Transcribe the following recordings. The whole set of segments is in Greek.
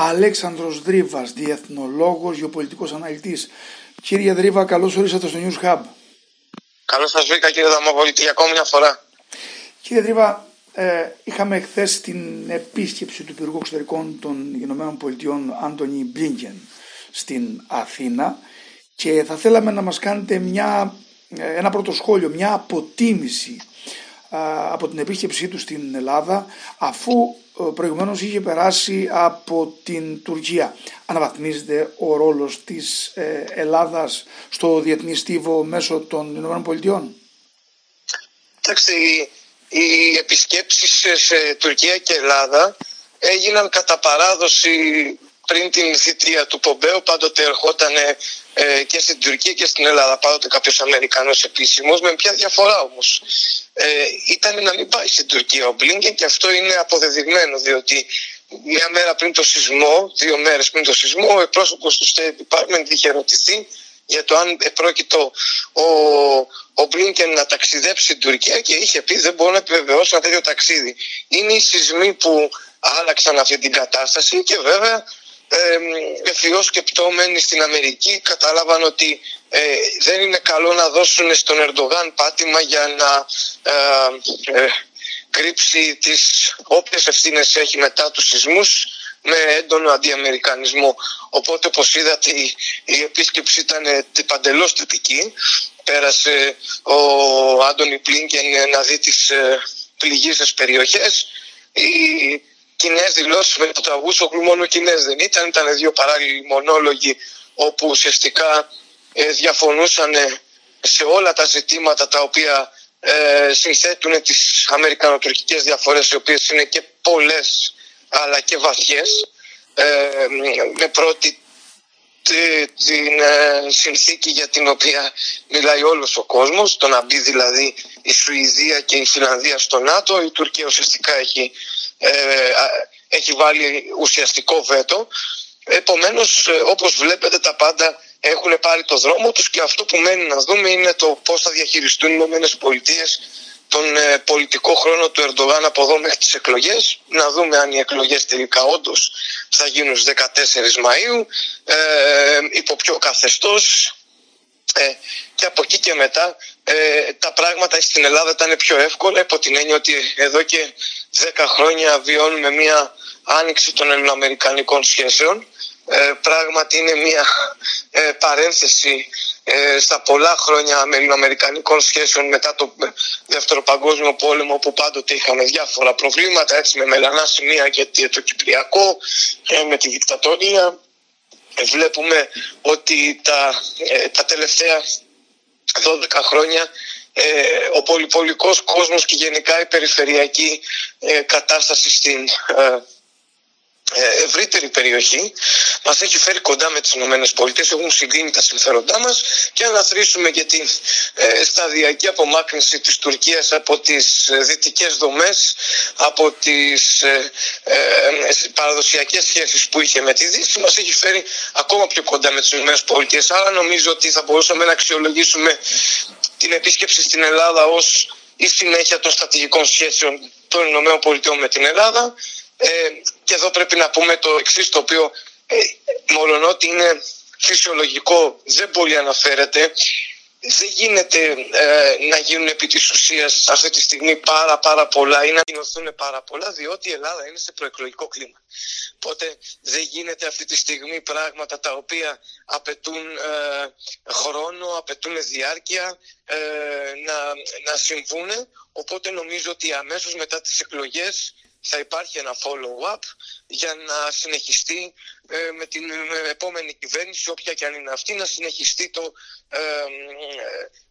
Αλέξανδρος Δρίβας, διεθνολόγος, γεωπολιτικός αναλυτής. Κύριε Δρίβα, καλώς ορίσατε στο News Hub. Καλώς σας βρήκα κύριε Δαμοβολίτη για ακόμη μια φορά. Κύριε Δρίβα, ε, είχαμε χθες την επίσκεψη του Υπουργού Εξωτερικών των Ηνωμένων Πολιτειών Άντωνι Μπλίνκεν στην Αθήνα και θα θέλαμε να μας κάνετε μια, ε, ένα πρώτο σχόλιο, μια αποτίμηση από την επίσκεψή του στην Ελλάδα αφού ε, προηγουμένως είχε περάσει από την Τουρκία. Αναβαθμίζεται ο ρόλος της ε, Ελλάδας στο διεθνή στίβο μέσω των Ηνωμένων Πολιτειών. Εντάξει, οι επισκέψεις σε Τουρκία και Ελλάδα έγιναν κατά παράδοση πριν την θητεία του Πομπέου πάντοτε ερχόταν ε, και στην Τουρκία και στην Ελλάδα πάντοτε κάποιος Αμερικανός επίσημος. Με ποια διαφορά όμως. Ε, ήταν να μην πάει στην Τουρκία ο Μπλίνκεν και αυτό είναι αποδεδειγμένο διότι μια μέρα πριν το σεισμό, δύο μέρες πριν το σεισμό, ο εκπρόσωπος του State Department είχε ερωτηθεί για το αν επρόκειτο ο, ο Μπλίνκεν να ταξιδέψει στην Τουρκία και είχε πει δεν μπορώ να επιβεβαιώσω ένα τέτοιο ταξίδι. Είναι οι σεισμοί που άλλαξαν αυτή την κατάσταση και βέβαια ευθυώς σκεπτόμενοι στην Αμερική κατάλαβαν ότι ε, δεν είναι καλό να δώσουν στον Ερντογάν πάτημα για να ε, ε, κρύψει τις όποιες ευθύνες έχει μετά τους σεισμούς με έντονο αντιαμερικανισμό. Οπότε όπως είδατε η, η επίσκεψη ήταν παντελώς θετική. Πέρασε ο Άντωνι Πλίνκεν να δει τις ε, πληγήσεις περιοχές. Η κοινέ δηλώσεις με το τραγούσο μόνο κοινέ δεν ήταν. Ήταν δύο παράλληλοι μονόλογοι όπου ουσιαστικά ε, διαφωνούσαν σε όλα τα ζητήματα τα οποία ε, συνθέτουν τις αμερικανοτουρκικές διαφορές οι οποίες είναι και πολλές αλλά και βαθιές ε, με πρώτη την ε, συνθήκη για την οποία μιλάει όλος ο κόσμος το να μπει δηλαδή η Σουηδία και η Φιλανδία στο ΝΑΤΟ η Τουρκία ουσιαστικά έχει ε, έχει βάλει ουσιαστικό βέτο. Επομένως, ε, όπως βλέπετε, τα πάντα έχουν πάρει το δρόμο τους και αυτό που μένει να δούμε είναι το πώς θα διαχειριστούν οι Ηνωμένες Πολιτείες τον ε, πολιτικό χρόνο του Ερντογάν από εδώ μέχρι τις εκλογές. Να δούμε αν οι εκλογές τελικά όντως θα γίνουν στις 14 Μαΐου, ε, υπό ποιο καθεστώς ε, και από εκεί και μετά ε, τα πράγματα στην Ελλάδα ήταν πιο εύκολα υπό την έννοια ότι εδώ και 10 χρόνια βιώνουμε μια άνοιξη των ελληνοαμερικανικών σχέσεων. Ε, πράγματι είναι μια ε, παρένθεση ε, στα πολλά χρόνια ελληνοαμερικανικών σχέσεων μετά το δεύτερο παγκόσμιο πόλεμο που πάντοτε είχαμε διάφορα προβλήματα έτσι με μελανά σημεία και το Κυπριακό με τη δικτατορία βλέπουμε ότι τα, τα τελευταία 12 χρόνια ε, ο πολυπολικός κόσμος και γενικά η περιφερειακή ε, κατάσταση στην ε, ε, ευρύτερη περιοχή μας έχει φέρει κοντά με τις ΗΠΑ, έχουν συγκλίνει τα συμφέροντά μας και αν αθροίσουμε και την ε, σταδιακή απομάκρυνση της Τουρκίας από τις ε, δυτικές δομές, από τις ε, ε, παραδοσιακές σχέσεις που είχε με τη Δύση, μας έχει φέρει ακόμα πιο κοντά με τις ΗΠΑ. Άρα νομίζω ότι θα μπορούσαμε να αξιολογήσουμε την επίσκεψη στην Ελλάδα ως η συνέχεια των στρατηγικών σχέσεων των ΗΠΑ με την Ελλάδα ε, και εδώ πρέπει να πούμε το εξής το οποίο ε, μόλον ότι είναι φυσιολογικό δεν πολύ αναφέρεται δεν γίνεται ε, να γίνουν επί της ουσίας αυτή τη στιγμή πάρα πάρα πολλά ή να κοινωθούν πάρα πολλά διότι η Ελλάδα είναι σε προεκλογικό κλίμα. Οπότε δεν γίνεται αυτή τη στιγμή πράγματα τα οποία απαιτούν ε, χρόνο, απαιτούν διάρκεια ε, να, να συμβούν. Οπότε νομίζω ότι αμέσως μετά τις εκλογές θα υπάρχει ένα follow-up για να συνεχιστεί ε, με την επόμενη κυβέρνηση, όποια και αν είναι αυτή, να συνεχιστεί το, ε,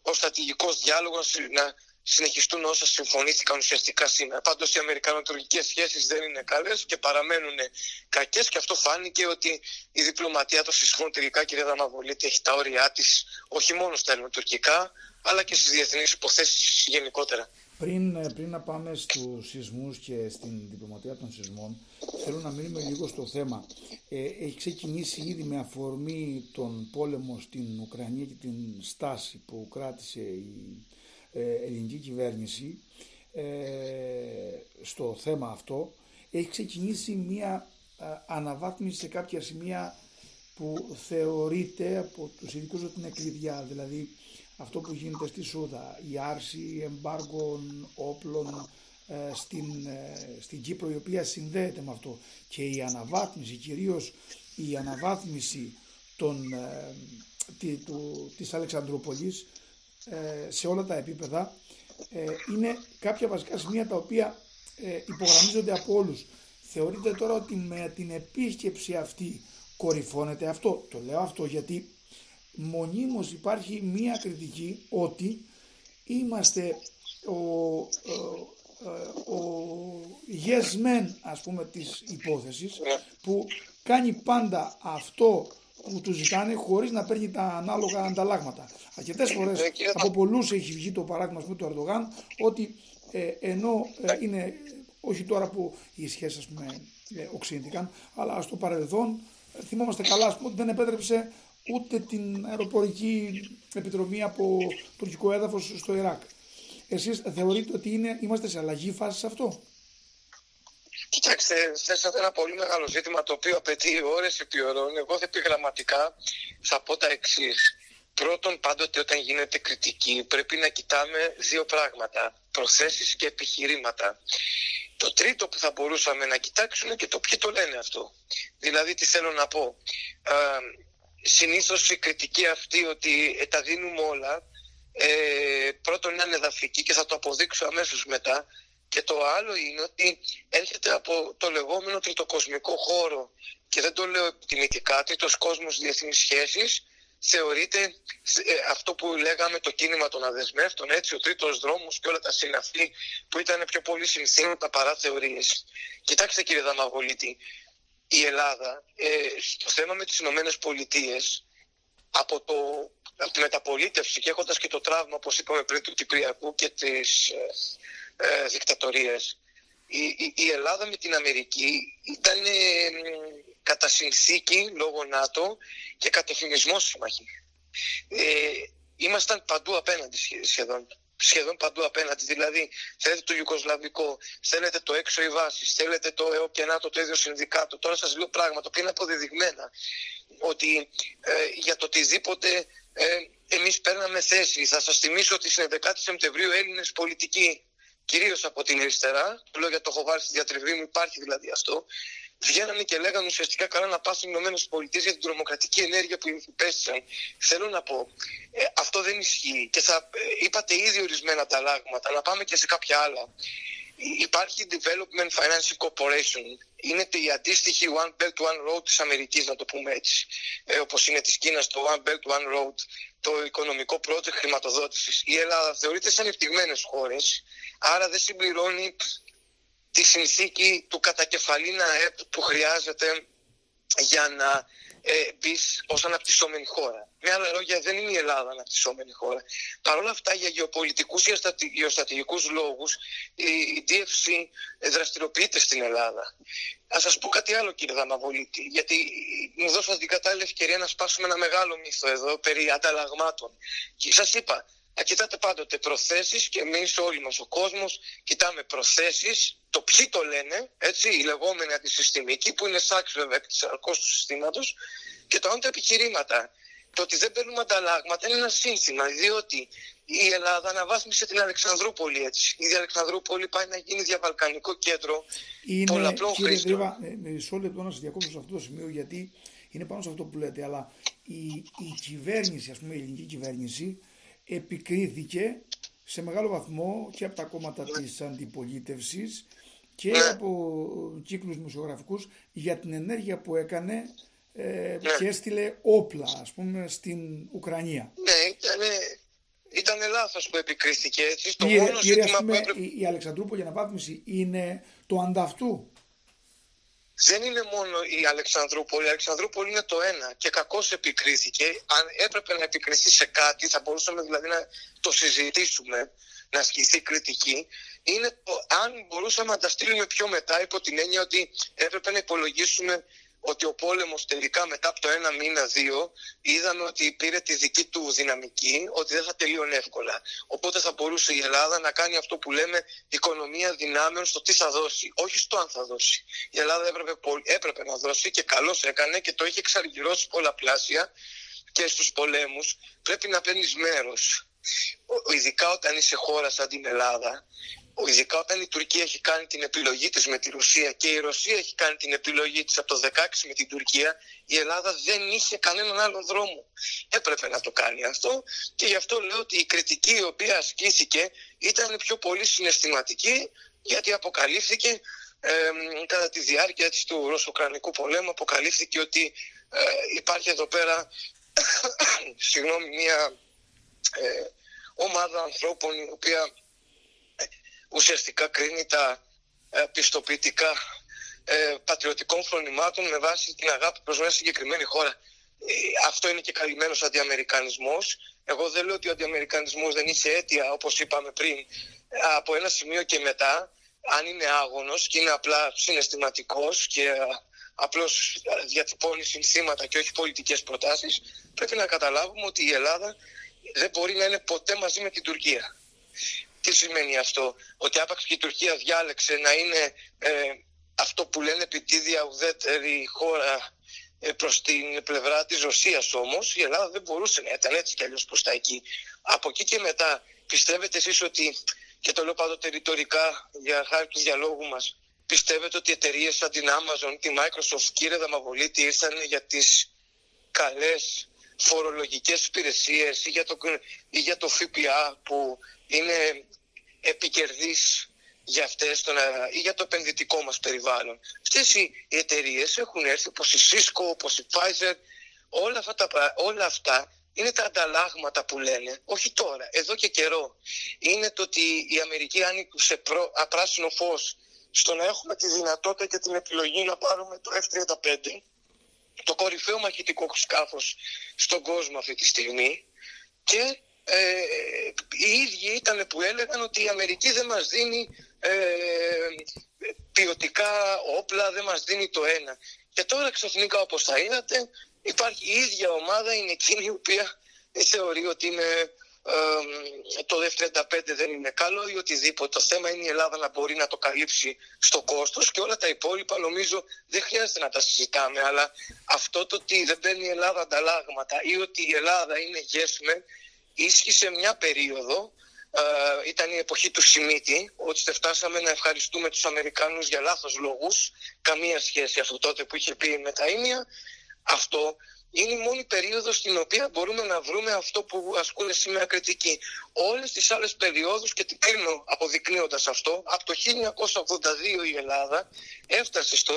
ο στρατηγικός διάλογος, να συνεχιστούν όσα συμφωνήθηκαν ουσιαστικά σήμερα. Πάντως οι αμερικανοτουρκικές σχέσεις δεν είναι καλές και παραμένουν κακές και αυτό φάνηκε ότι η διπλωματία των συσχών τελικά, κυρία Δαμαβολίτη, έχει τα όρια της όχι μόνο στα ελληνοτουρκικά, αλλά και στις διεθνείς υποθέσεις γενικότερα. Πριν, ε, πριν να πάμε στους σεισμούς και στην διπλωματία των σεισμών, θέλω να μείνουμε λίγο στο θέμα. Ε, έχει ξεκινήσει ήδη με αφορμή τον πόλεμο στην Ουκρανία και την στάση που κράτησε η ε, ελληνική κυβέρνηση ε, στο θέμα αυτό. Έχει ξεκινήσει μια αναβάθμιση σε κάποια σημεία που θεωρείται από τους ειδικούς ότι είναι κλειδιά, δηλαδή αυτό που γίνεται στη Σούδα, η άρση εμπάργων όπλων ε, στην, ε, στην Κύπρο η οποία συνδέεται με αυτό και η αναβάθμιση, κυρίως η αναβάθμιση των, ε, τη, του, της Αλεξανδρούπολης σε όλα τα επίπεδα είναι κάποια βασικά σημεία τα οποία υπογραμμίζονται από όλους. Θεωρείτε τώρα ότι με την επίσκεψη αυτή κορυφώνεται αυτό. Το λέω αυτό γιατί μονίμως υπάρχει μία κριτική ότι είμαστε ο, ο, ο yes man ας πούμε της υπόθεσης ναι. που κάνει πάντα αυτό που τους ζητάνε χωρίς να παίρνει τα ανάλογα ανταλλάγματα. Αρκετές φορές ναι, από πολλούς έχει βγει το παράδειγμα του Ερντογάν ότι ε, ενώ ε, είναι όχι τώρα που οι σχέσεις ας πούμε ε, οξύνθηκαν αλλά στο παρελθόν θυμόμαστε καλά πούμε, ότι δεν επέτρεψε ούτε την αεροπορική επιτροπή από τουρκικό έδαφος στο Ιράκ. Εσείς θεωρείτε ότι είναι, είμαστε σε αλλαγή φάση σε αυτό; Κοιτάξτε, θέσατε ένα πολύ μεγάλο ζήτημα το οποίο απαιτεί ώρες επί ώρων. Εγώ επιγραμματικά θα πω τα εξής. Πρώτον, πάντοτε όταν γίνεται κριτική πρέπει να κοιτάμε δύο πράγματα. Προθέσεις και επιχειρήματα. Το τρίτο που θα μπορούσαμε να κοιτάξουμε και το ποιοι το λένε αυτό. Δηλαδή τι θέλω να πω. Ε, συνήθως η κριτική αυτή ότι ε, τα δίνουμε όλα ε, πρώτον είναι ανεδαφική και θα το αποδείξω αμέσως μετά και το άλλο είναι ότι έρχεται από το λεγόμενο τριτοκοσμικό χώρο και δεν το λέω επιτιμητικά, τρίτος κόσμος διεθνής σχέσης θεωρείται ε, αυτό που λέγαμε το κίνημα των αδεσμεύτων, έτσι ο τρίτος δρόμος και όλα τα συναφή που ήταν πιο πολύ συνθήματα παρά θεωρίες. Κοιτάξτε κύριε Δαμαγολίτη, η Ελλάδα ε, στο θέμα με τις Ηνωμένες Πολιτείες από, το, από τη μεταπολίτευση και έχοντας και το τραύμα όπως είπαμε πριν του Κυπριακού και της ε, ε δικτατορίας η, η, η, Ελλάδα με την Αμερική ήταν ε, κατά συνθήκη λόγω ΝΑΤΟ και κατευθυνισμό σύμμαχοι. Ε, ήμασταν παντού απέναντι σχεδόν σχεδόν παντού απέναντι. Δηλαδή, θέλετε το Ιουκοσλαβικό, θέλετε το έξω οι βάσεις, θέλετε το ΕΟ και ΝΑΤΟ το ίδιο συνδικάτο. Τώρα σας λέω πράγματα που είναι αποδεδειγμένα. Ότι ε, για το οτιδήποτε ε, εμείς παίρναμε θέση. Θα σας θυμίσω ότι στην 11η Σεπτεμβρίου Έλληνες πολιτικοί, κυρίως από την αριστερά, το λέω για το έχω βάλει στη διατριβή μου, υπάρχει δηλαδή αυτό, βγαίνανε και λέγανε ουσιαστικά καλά να πάσουν οι ΗΠΑ για την τρομοκρατική ενέργεια που υπέστησαν. Θέλω να πω, ε, αυτό δεν ισχύει. Και θα ε, είπατε ήδη ορισμένα τα λάγματα, να πάμε και σε κάποια άλλα. Υπάρχει Development Financial Corporation. Είναι η αντίστοιχη One Belt One Road της Αμερικής, να το πούμε έτσι. Ε, όπως είναι της Κίνας το One Belt One Road, το οικονομικό project χρηματοδότησης. Η Ελλάδα θεωρείται σαν ευτυγμένες χώρες, άρα δεν συμπληρώνει τη συνθήκη του κατακεφαλήνα ΕΠ που χρειάζεται για να ε, μπεις ως αναπτυσσόμενη χώρα. Με άλλα λόγια, δεν είναι η Ελλάδα αναπτυσσόμενη χώρα. Παρ' όλα αυτά, για γεωπολιτικούς ή γεωστρατηγικούς λόγους, η DFC δραστηριοποιείται στην Ελλάδα. Α σας πω κάτι άλλο, κύριε Δαμαβολίτη, γιατί μου δώσατε την κατάλληλη ευκαιρία να σπάσουμε ένα μεγάλο μύθο εδώ περί ανταλλαγμάτων. Και σας είπα, να κοιτάτε πάντοτε προθέσεις και εμείς όλοι μας ο κόσμος κοιτάμε προθέσεις, το ποιοι το λένε, έτσι, οι λεγόμενοι αντισυστημικοί που είναι σάξ βέβαια επί της του συστήματος και το τα επιχειρήματα. Το ότι δεν παίρνουμε ανταλλάγματα είναι ένα σύνθημα, διότι η Ελλάδα αναβάθμισε την Αλεξανδρούπολη έτσι. Η Αλεξανδρούπολη πάει να γίνει διαβαλκανικό κέντρο είναι, πολλαπλών κύριε χρήστων. με μισό λεπτό να σας διακόψω σε αυτό το σημείο, γιατί είναι πάνω σε αυτό που λέτε, αλλά η, η κυβέρνηση, ας πούμε, η ελληνική κυβέρνηση, επικρίθηκε σε μεγάλο βαθμό και από τα κόμματα της αντιπολίτευσης και ναι. από κύκλους μουσιογραφικούς για την ενέργεια που έκανε ε, ναι. και έστειλε όπλα ας πούμε στην Ουκρανία. Ναι, ήταν, ήταν λάθος που επικρίθηκε. Έτσι, το μόνο ζήτημα πούμε, που η, η Αλεξανδρούπολη αναβάθμιση είναι το ανταυτού δεν είναι μόνο η Αλεξανδρούπολη. Η Αλεξανδρούπολη είναι το ένα και κακώς επικρίθηκε. Αν έπρεπε να επικριθεί σε κάτι, θα μπορούσαμε δηλαδή να το συζητήσουμε, να ασκηθεί κριτική. Είναι το αν μπορούσαμε να τα στείλουμε πιο μετά, υπό την έννοια ότι έπρεπε να υπολογίσουμε ότι ο πόλεμος τελικά μετά από το ένα μήνα, δύο, είδαμε ότι πήρε τη δική του δυναμική, ότι δεν θα τελείωνε εύκολα. Οπότε θα μπορούσε η Ελλάδα να κάνει αυτό που λέμε οικονομία δυνάμεων στο τι θα δώσει, όχι στο αν θα δώσει. Η Ελλάδα έπρεπε, έπρεπε να δώσει και καλώς έκανε και το είχε εξαργυρώσει πολλαπλάσια και στους πολέμους πρέπει να παίρνεις μέρος. Ειδικά όταν είσαι χώρα σαν την Ελλάδα, ειδικά όταν η Τουρκία έχει κάνει την επιλογή της με τη Ρωσία και η Ρωσία έχει κάνει την επιλογή της από το 16 με την Τουρκία, η Ελλάδα δεν είχε κανέναν άλλο δρόμο. Έπρεπε να το κάνει αυτό και γι' αυτό λέω ότι η κριτική η οποία ασκήθηκε ήταν πιο πολύ συναισθηματική γιατί αποκαλύφθηκε ε, κατά τη διάρκεια της του Ρωσοκρανικού πολέμου αποκαλύφθηκε ότι ε, υπάρχει εδώ πέρα συγγνώμη, μια ε, ομάδα ανθρώπων η οποία ουσιαστικά κρίνει τα ε, πιστοποιητικά ε, πατριωτικών φρονημάτων με βάση την αγάπη προς μια συγκεκριμένη χώρα. Ε, αυτό είναι και καλυμμένος αντιαμερικανισμός. Εγώ δεν λέω ότι ο αντιαμερικανισμός δεν είχε αίτια, όπως είπαμε πριν, από ένα σημείο και μετά, αν είναι άγωνος και είναι απλά συναισθηματικός και απλώς διατυπώνει συνθήματα και όχι πολιτικές προτάσεις, πρέπει να καταλάβουμε ότι η Ελλάδα δεν μπορεί να είναι ποτέ μαζί με την Τουρκία. Τι σημαίνει αυτό, ότι άπαξ και η Τουρκία διάλεξε να είναι ε, αυτό που λένε επιτίδια ουδέτερη χώρα ε, προς την πλευρά της Ρωσίας όμως, η Ελλάδα δεν μπορούσε να ήταν έτσι κι αλλιώς προς τα εκεί. Από εκεί και μετά πιστεύετε εσείς ότι, και το λέω πάντοτε ρητορικά για χάρη του διαλόγου μας, πιστεύετε ότι εταιρείες σαν την Amazon, τη Microsoft, κύριε Δαμαβολίτη, ήρθαν για τις καλές φορολογικές υπηρεσίες ή για το, ή για το ΦΠΑ που είναι επικερδής για αυτές τον, ή για το επενδυτικό μας περιβάλλον. Αυτές οι εταιρείες έχουν έρθει όπως η Cisco, όπως η Pfizer, όλα αυτά, τα, όλα αυτά είναι τα ανταλλάγματα που λένε, όχι τώρα, εδώ και καιρό. Είναι το ότι η Αμερική άνοιξε προ, πράσινο φως στο να έχουμε τη δυνατότητα και την επιλογή να πάρουμε το F-35, το κορυφαίο μαχητικό σκάφος στον κόσμο αυτή τη στιγμή και ε, οι ίδιοι ήταν που έλεγαν ότι η Αμερική δεν μας δίνει ε, ποιοτικά όπλα, δεν μας δίνει το ένα. Και τώρα ξαφνικά όπως θα είδατε υπάρχει η ίδια ομάδα, είναι εκείνη η οποία θεωρεί ότι είναι το F-35 δεν είναι καλό ή οτιδήποτε. Το θέμα είναι η Ελλάδα να μπορεί να το καλύψει στο κόστος και όλα τα υπόλοιπα νομίζω δεν χρειάζεται να τα συζητάμε. Αλλά αυτό το ότι δεν παίρνει η Ελλάδα ανταλλάγματα ή ότι η Ελλάδα είναι γέσμε ίσχυσε μια περίοδο Uh, ήταν η εποχή του Σιμίτη, ότι φτάσαμε να ευχαριστούμε τους Αμερικάνους για λάθος λόγους, καμία σχέση αυτό τότε που είχε πει με τα ίμια. Αυτό είναι η μόνη περίοδος στην οποία μπορούμε να βρούμε αυτό που ασκούν σήμερα κριτική. Όλες τις άλλες περιόδους και την κλείνω αποδεικνύοντας αυτό, από το 1982 η Ελλάδα έφτασε στο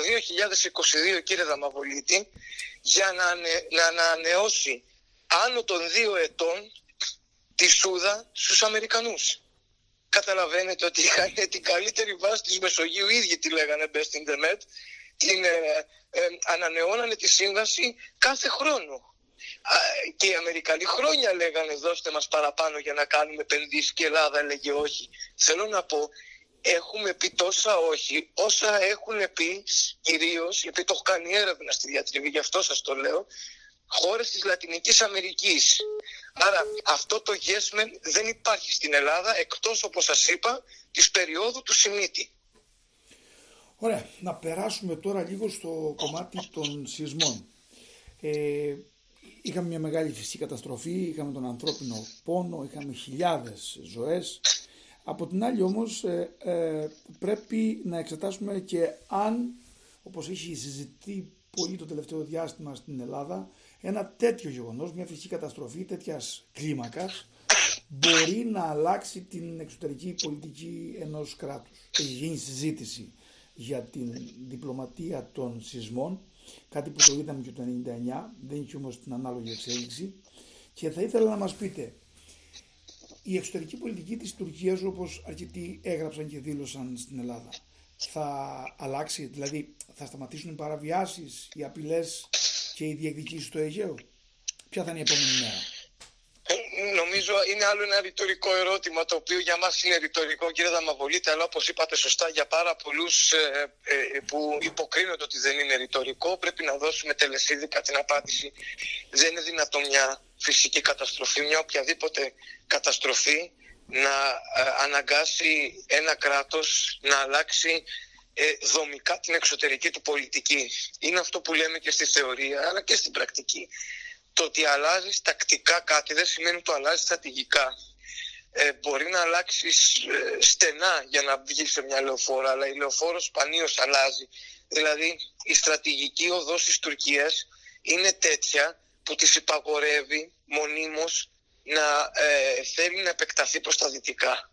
2022 κύριε Δαμαβολίτη για να, να ανανεώσει άνω των δύο ετών τη Σούδα στους Αμερικανούς. Καταλαβαίνετε ότι είχαν την καλύτερη βάση της Μεσογείου, οι ίδιοι τη λέγανε best internet, την ε, ε, ανανεώνανε τη σύμβαση κάθε χρόνο. Και οι Αμερικανοί χρόνια λέγανε δώστε μας παραπάνω για να κάνουμε επενδύσεις και η Ελλάδα έλεγε όχι. Θέλω να πω έχουμε πει τόσα όχι όσα έχουν πει κυρίως επειδή το έχω κάνει έρευνα στη διατριβή γι' αυτό σας το λέω χώρες της Λατινικής Αμερικής. Άρα αυτό το yes δεν υπάρχει στην Ελλάδα εκτός όπως σας είπα της περίοδου του Σιμίτη. Ωραία, να περάσουμε τώρα λίγο στο κομμάτι των σεισμών. Ε, είχαμε μια μεγάλη φυσική καταστροφή, είχαμε τον ανθρώπινο πόνο, είχαμε χιλιάδες ζωές. Από την άλλη όμως ε, ε, πρέπει να εξετάσουμε και αν, όπως έχει συζητεί πολύ το τελευταίο διάστημα στην Ελλάδα, ένα τέτοιο γεγονός, μια φυσική καταστροφή τέτοιας κλίμακας, μπορεί να αλλάξει την εξωτερική πολιτική ενός κράτους. Έχει γίνει συζήτηση για την διπλωματία των σεισμών, κάτι που το είδαμε και το 1999, δεν είχε όμως την ανάλογη εξέλιξη και θα ήθελα να μας πείτε η εξωτερική πολιτική της Τουρκίας όπως αρκετοί έγραψαν και δήλωσαν στην Ελλάδα θα αλλάξει, δηλαδή θα σταματήσουν οι παραβιάσεις, οι απειλές και οι διεκδικήσεις στο Αιγαίο. Ποια θα είναι η επόμενη μέρα; Ε, νομίζω είναι άλλο ένα ρητορικό ερώτημα το οποίο για μας είναι ρητορικό κύριε Δαμαβολίτη αλλά όπως είπατε σωστά για πάρα πολλούς ε, ε, που υποκρίνονται ότι δεν είναι ρητορικό πρέπει να δώσουμε τελεσίδικα την απάντηση δεν είναι δυνατόν μια φυσική καταστροφή μια οποιαδήποτε καταστροφή να ε, αναγκάσει ένα κράτος να αλλάξει δομικά την εξωτερική του πολιτική. Είναι αυτό που λέμε και στη θεωρία αλλά και στην πρακτική το ότι αλλάζεις τακτικά κάτι δεν σημαίνει ότι το αλλάζεις στρατηγικά. Ε, μπορεί να αλλάξεις ε, στενά για να βγεις σε μια λεωφόρα, αλλά η λεωφόρος σπανίως αλλάζει. Δηλαδή, η στρατηγική οδός της Τουρκίας είναι τέτοια που της υπαγορεύει μονίμως να ε, θέλει να επεκταθεί προς τα δυτικά.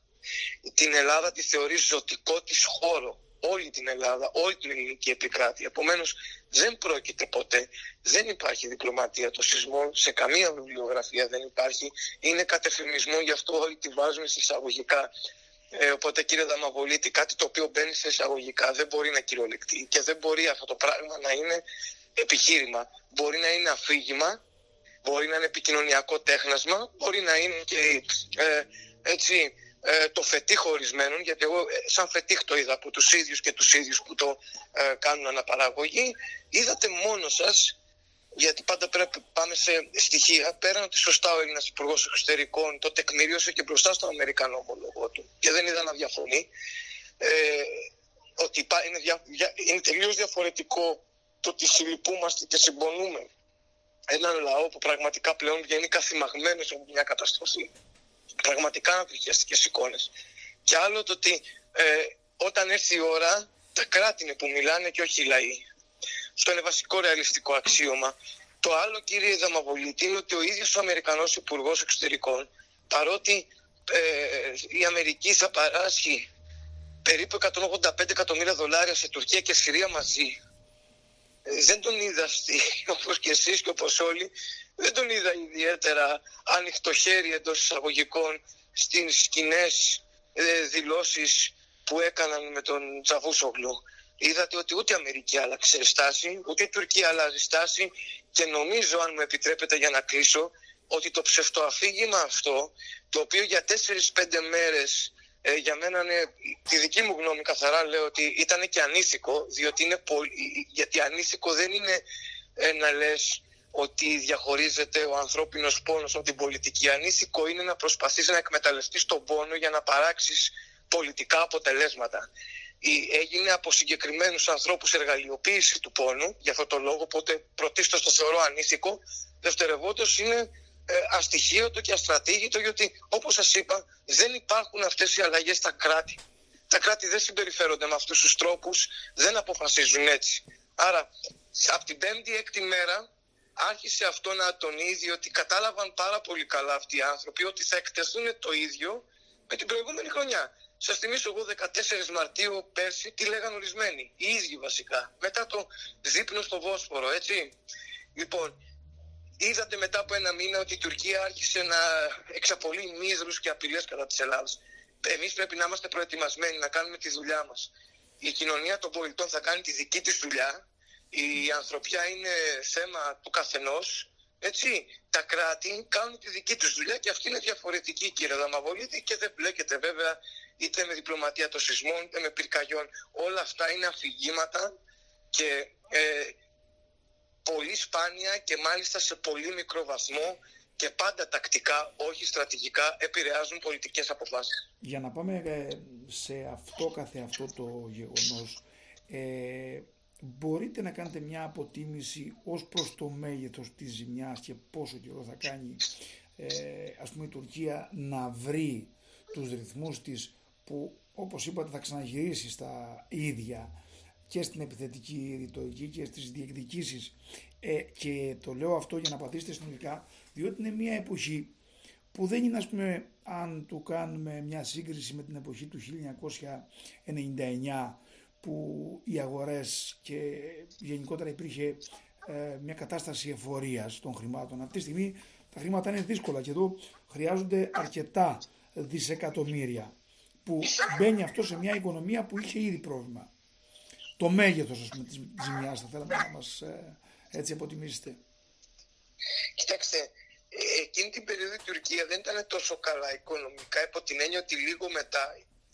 Την Ελλάδα τη θεωρεί ζωτικό της χώρο όλη την Ελλάδα, όλη την ελληνική επικράτεια. Επομένως, δεν πρόκειται ποτέ, δεν υπάρχει διπλωματία των σεισμών, σε καμία βιβλιογραφία δεν υπάρχει. Είναι κατεφημισμό, γι' αυτό όλοι τη βάζουμε σε εισαγωγικά. Ε, οπότε κύριε Δαμαβολίτη, κάτι το οποίο μπαίνει σε εισαγωγικά δεν μπορεί να κυριολεκτεί και δεν μπορεί αυτό το πράγμα να είναι επιχείρημα. Μπορεί να είναι αφήγημα, μπορεί να είναι επικοινωνιακό τέχνασμα, μπορεί να είναι και ε, έτσι ε, το φετίχ ορισμένων, γιατί εγώ ε, σαν φετίχ το είδα από τους ίδιους και τους ίδιους που το ε, κάνουν αναπαραγωγή, είδατε μόνος σας, γιατί πάντα πρέπει πάμε σε στοιχεία, πέραν ότι σωστά ο Έλληνας υπουργός Εξωτερικών το τεκμηρίωσε και μπροστά στον Αμερικανό ομολογό του και δεν είδα να διαφωνεί, ε, ότι είναι, δια, είναι τελείως διαφορετικό το ότι συλληπούμαστε και συμπονούμε έναν λαό που πραγματικά πλέον βγαίνει καθημαγμένος από μια καταστροφή πραγματικά ανθρωπιαστικές εικόνες. Και άλλο το ότι ε, όταν έρθει η ώρα τα κράτη είναι που μιλάνε και όχι οι λαοί. Αυτό είναι βασικό ρεαλιστικό αξίωμα. Το άλλο κύριε Δαμαβολίτη είναι ότι ο ίδιος ο Αμερικανός υπουργός Εξωτερικών παρότι ε, η Αμερική θα παράσχει περίπου 185 εκατομμύρια δολάρια σε Τουρκία και Συρία μαζί ε, δεν τον είδα όπως και εσείς και όπως όλοι δεν τον είδα ιδιαίτερα ανοιχτό χέρι εντός εισαγωγικών στις κοινέ ε, δηλώσεις που έκαναν με τον Τζαβούσογλου. Είδατε ότι ούτε η Αμερική άλλαξε στάση, ούτε η Τουρκία αλλάζει στάση και νομίζω, αν μου επιτρέπετε για να κλείσω, ότι το ψευτοαφήγημα αυτό, το οποίο για 4-5 μέρες ε, για μένα είναι, τη δική μου γνώμη καθαρά λέω ότι ήταν και ανήθικο, διότι είναι πολύ, γιατί ανήθικο δεν είναι ε, να λες ότι διαχωρίζεται ο ανθρώπινος πόνος από την πολιτική. Ανήθικο είναι να προσπαθείς να εκμεταλλευτείς τον πόνο για να παράξεις πολιτικά αποτελέσματα. Έγινε από συγκεκριμένους ανθρώπους εργαλειοποίηση του πόνου, για αυτό το λόγο, οπότε πρωτίστως το θεωρώ ανήθικο. Δευτερευόντως είναι ε, αστοιχείωτο και αστρατήγητο, γιατί όπως σας είπα δεν υπάρχουν αυτές οι αλλαγές στα κράτη. Τα κράτη δεν συμπεριφέρονται με αυτούς τους τρόπους, δεν αποφασίζουν έτσι. Άρα, από την πέμπτη-έκτη μέρα άρχισε αυτό να τονίζει ότι κατάλαβαν πάρα πολύ καλά αυτοί οι άνθρωποι ότι θα εκτεθούν το ίδιο με την προηγούμενη χρονιά. Σας θυμίσω εγώ 14 Μαρτίου πέρσι τι λέγαν ορισμένοι, οι ίδιοι βασικά, μετά το δείπνο στο Βόσπορο, έτσι. Λοιπόν, είδατε μετά από ένα μήνα ότι η Τουρκία άρχισε να εξαπολύει μύδρους και απειλές κατά της Ελλάδας. Εμείς πρέπει να είμαστε προετοιμασμένοι να κάνουμε τη δουλειά μας. Η κοινωνία των πολιτών θα κάνει τη δική της δουλειά η ανθρωπιά είναι θέμα του καθενός έτσι, τα κράτη κάνουν τη δική τους δουλειά και αυτή είναι διαφορετική κύριε Δαμαβολίτη και δεν μπλέκεται βέβαια είτε με διπλωματία των σεισμών είτε με πυρκαγιών. Όλα αυτά είναι αφηγήματα και ε, πολύ σπάνια και μάλιστα σε πολύ μικρό βαθμό και πάντα τακτικά, όχι στρατηγικά, επηρεάζουν πολιτικές αποφάσεις. Για να πάμε ε, σε αυτό καθε αυτό το γεγονός, ε, μπορείτε να κάνετε μια αποτίμηση ως προς το μέγεθος της ζημιάς και πόσο καιρό θα κάνει ε, ας πούμε η Τουρκία να βρει τους ρυθμούς της που όπως είπατε θα ξαναγυρίσει στα ίδια και στην επιθετική ρητορική και στις διεκδικήσεις. Ε, και το λέω αυτό για να πατήσετε συνολικά διότι είναι μια εποχή που δεν είναι ας πούμε αν του κάνουμε μια σύγκριση με την εποχή του 1999 που οι αγορές και γενικότερα υπήρχε ε, μια κατάσταση εφορίας των χρημάτων. Αυτή τη στιγμή τα χρήματα είναι δύσκολα και εδώ χρειάζονται αρκετά δισεκατομμύρια που μπαίνει αυτό σε μια οικονομία που είχε ήδη πρόβλημα. Το μέγεθος ας πούμε, της ζημιάς θα θέλαμε να μας ε, έτσι αποτιμήσετε. Κοιτάξτε, εκείνη την περίοδο η Τουρκία δεν ήταν τόσο καλά οικονομικά υπό την έννοια ότι λίγο μετά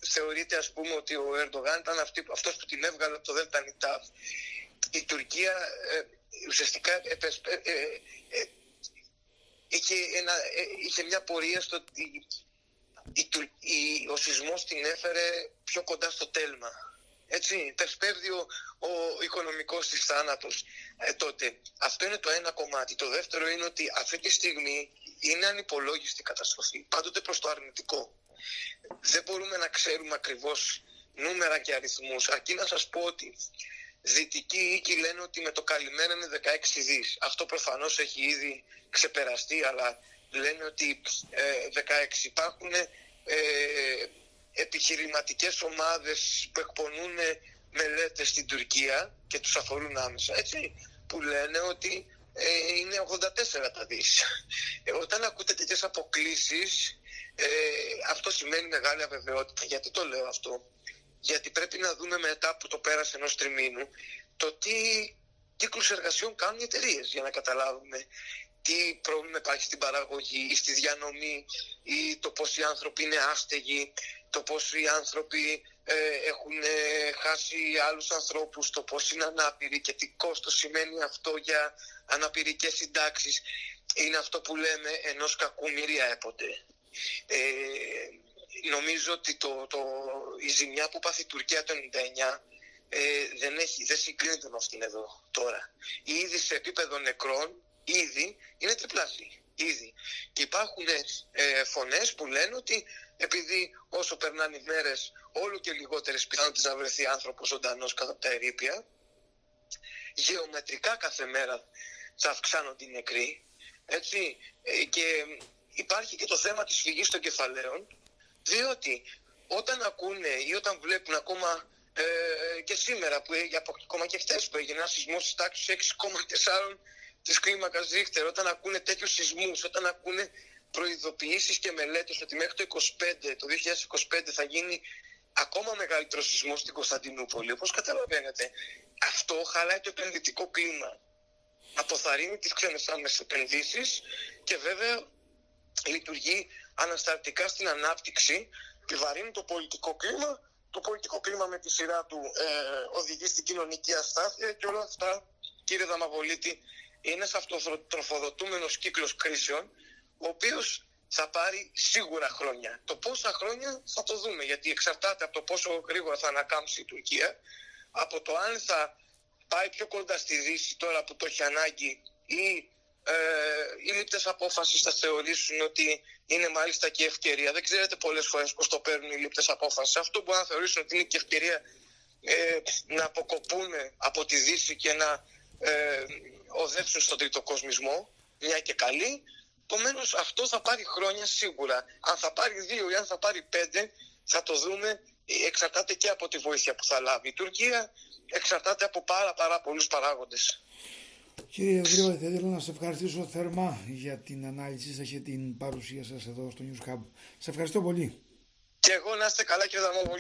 θεωρείται ας πούμε ότι ο Ερντογάν ήταν αυτή, αυτός που την έβγαλε από το Δέλτα Νιτάβ. Η Τουρκία ε, ουσιαστικά ε, ε, είχε, ένα, είχε μια πορεία στο ότι η, ο σεισμός την έφερε πιο κοντά στο τέλμα. Έτσι, τεσπέρδει ο, ο οικονομικός της θάνατος ε, τότε. Αυτό είναι το ένα κομμάτι. Το δεύτερο είναι ότι αυτή τη στιγμή είναι ανυπολόγιστη καταστροφή. Πάντοτε προς το αρνητικό. Δεν μπορούμε να ξέρουμε ακριβώς νούμερα και αριθμούς. Αρκεί να σας πω ότι δυτικοί οίκοι λένε ότι με το καλημέρα είναι 16 δις. Αυτό προφανώς έχει ήδη ξεπεραστεί, αλλά λένε ότι ε, 16 υπάρχουν ε, επιχειρηματικές ομάδες που εκπονούν μελέτες στην Τουρκία και τους αφορούν άμεσα, έτσι, που λένε ότι ε, είναι 84 τα δις. Ε, όταν ακούτε τέτοιες αποκλήσεις, ε, αυτό σημαίνει μεγάλη αβεβαιότητα. Γιατί το λέω αυτό; Γιατί πρέπει να δούμε μετά που το πέρασε ενός τριμήνου το τι κύκλους εργασιών κάνουν οι εταιρείες για να καταλάβουμε τι πρόβλημα υπάρχει στην παραγωγή ή στη διανομή ή το πώς οι άνθρωποι είναι άστεγοι, το πώς οι άνθρωποι ε, έχουν ε, χάσει άλλους ανθρώπους, το πώς είναι ανάπηροι και τι κόστος σημαίνει αυτό για αναπηρικές συντάξεις. Είναι αυτό που λέμε ενός κακού μυρία έποτε. Ε, νομίζω ότι το, το, η ζημιά που πάθει η Τουρκία το 99 ε, δεν, έχει, δεν συγκρίνεται με αυτήν εδώ τώρα. Ήδη σε επίπεδο νεκρών ήδη είναι τριπλάσιοι. Ήδη. Και υπάρχουν ε, φωνές που λένε ότι επειδή όσο περνάνε οι μέρες όλο και λιγότερες πιθανότητες να βρεθεί άνθρωπος ζωντανός κατά τα ερήπια γεωμετρικά κάθε μέρα θα αυξάνονται οι νεκροί έτσι, ε, και υπάρχει και το θέμα της φυγής των κεφαλαίων διότι όταν ακούνε ή όταν βλέπουν ακόμα ε, και σήμερα που, ακόμα και χτες που έγινε ένα σεισμό της τάξης 6,4 της κλίμακας Ρίχτερ, όταν ακούνε τέτοιους σεισμούς, όταν ακούνε προειδοποιήσεις και μελέτες ότι μέχρι το 25, το 2025 θα γίνει ακόμα μεγαλύτερο σεισμό στην Κωνσταντινούπολη, όπως καταλαβαίνετε, αυτό χαλάει το επενδυτικό κλίμα. Αποθαρρύνει τις ξένες άμεσες επενδύσεις και βέβαια λειτουργεί ανασταλτικά στην ανάπτυξη, επιβαρύνει το πολιτικό κλίμα. Το πολιτικό κλίμα με τη σειρά του ε, οδηγεί στην κοινωνική αστάθεια και όλα αυτά, κύριε Δαμαβολίτη, είναι ένας αυτοτροφοδοτούμενος κύκλος κρίσεων, ο οποίος θα πάρει σίγουρα χρόνια. Το πόσα χρόνια θα το δούμε, γιατί εξαρτάται από το πόσο γρήγορα θα ανακάμψει η Τουρκία, από το αν θα πάει πιο κοντά στη Δύση τώρα που το έχει ανάγκη ή ε, οι λήπτε απόφασης θα θεωρήσουν ότι είναι μάλιστα και ευκαιρία. Δεν ξέρετε πολλές φορές πώς το παίρνουν οι λήπτες απόφασης. Αυτό μπορεί να θεωρήσουν ότι είναι και ευκαιρία ε, να αποκοπούν από τη Δύση και να ε, οδεύσουν στον τρίτο κοσμισμό, μια και καλή. Επομένως, αυτό θα πάρει χρόνια σίγουρα. Αν θα πάρει δύο ή αν θα πάρει πέντε, θα το δούμε. Εξαρτάται και από τη βοήθεια που θα λάβει η Τουρκία, εξαρτάται από πάρα, πάρα πολλούς παράγοντες. Κύριε Γρήγορη, θα ήθελα να σε ευχαριστήσω θερμά για την ανάλυση σας και την παρουσία σας εδώ στο News Hub. Σε ευχαριστώ πολύ. Και εγώ να είστε καλά κύριε Δαμόπολη.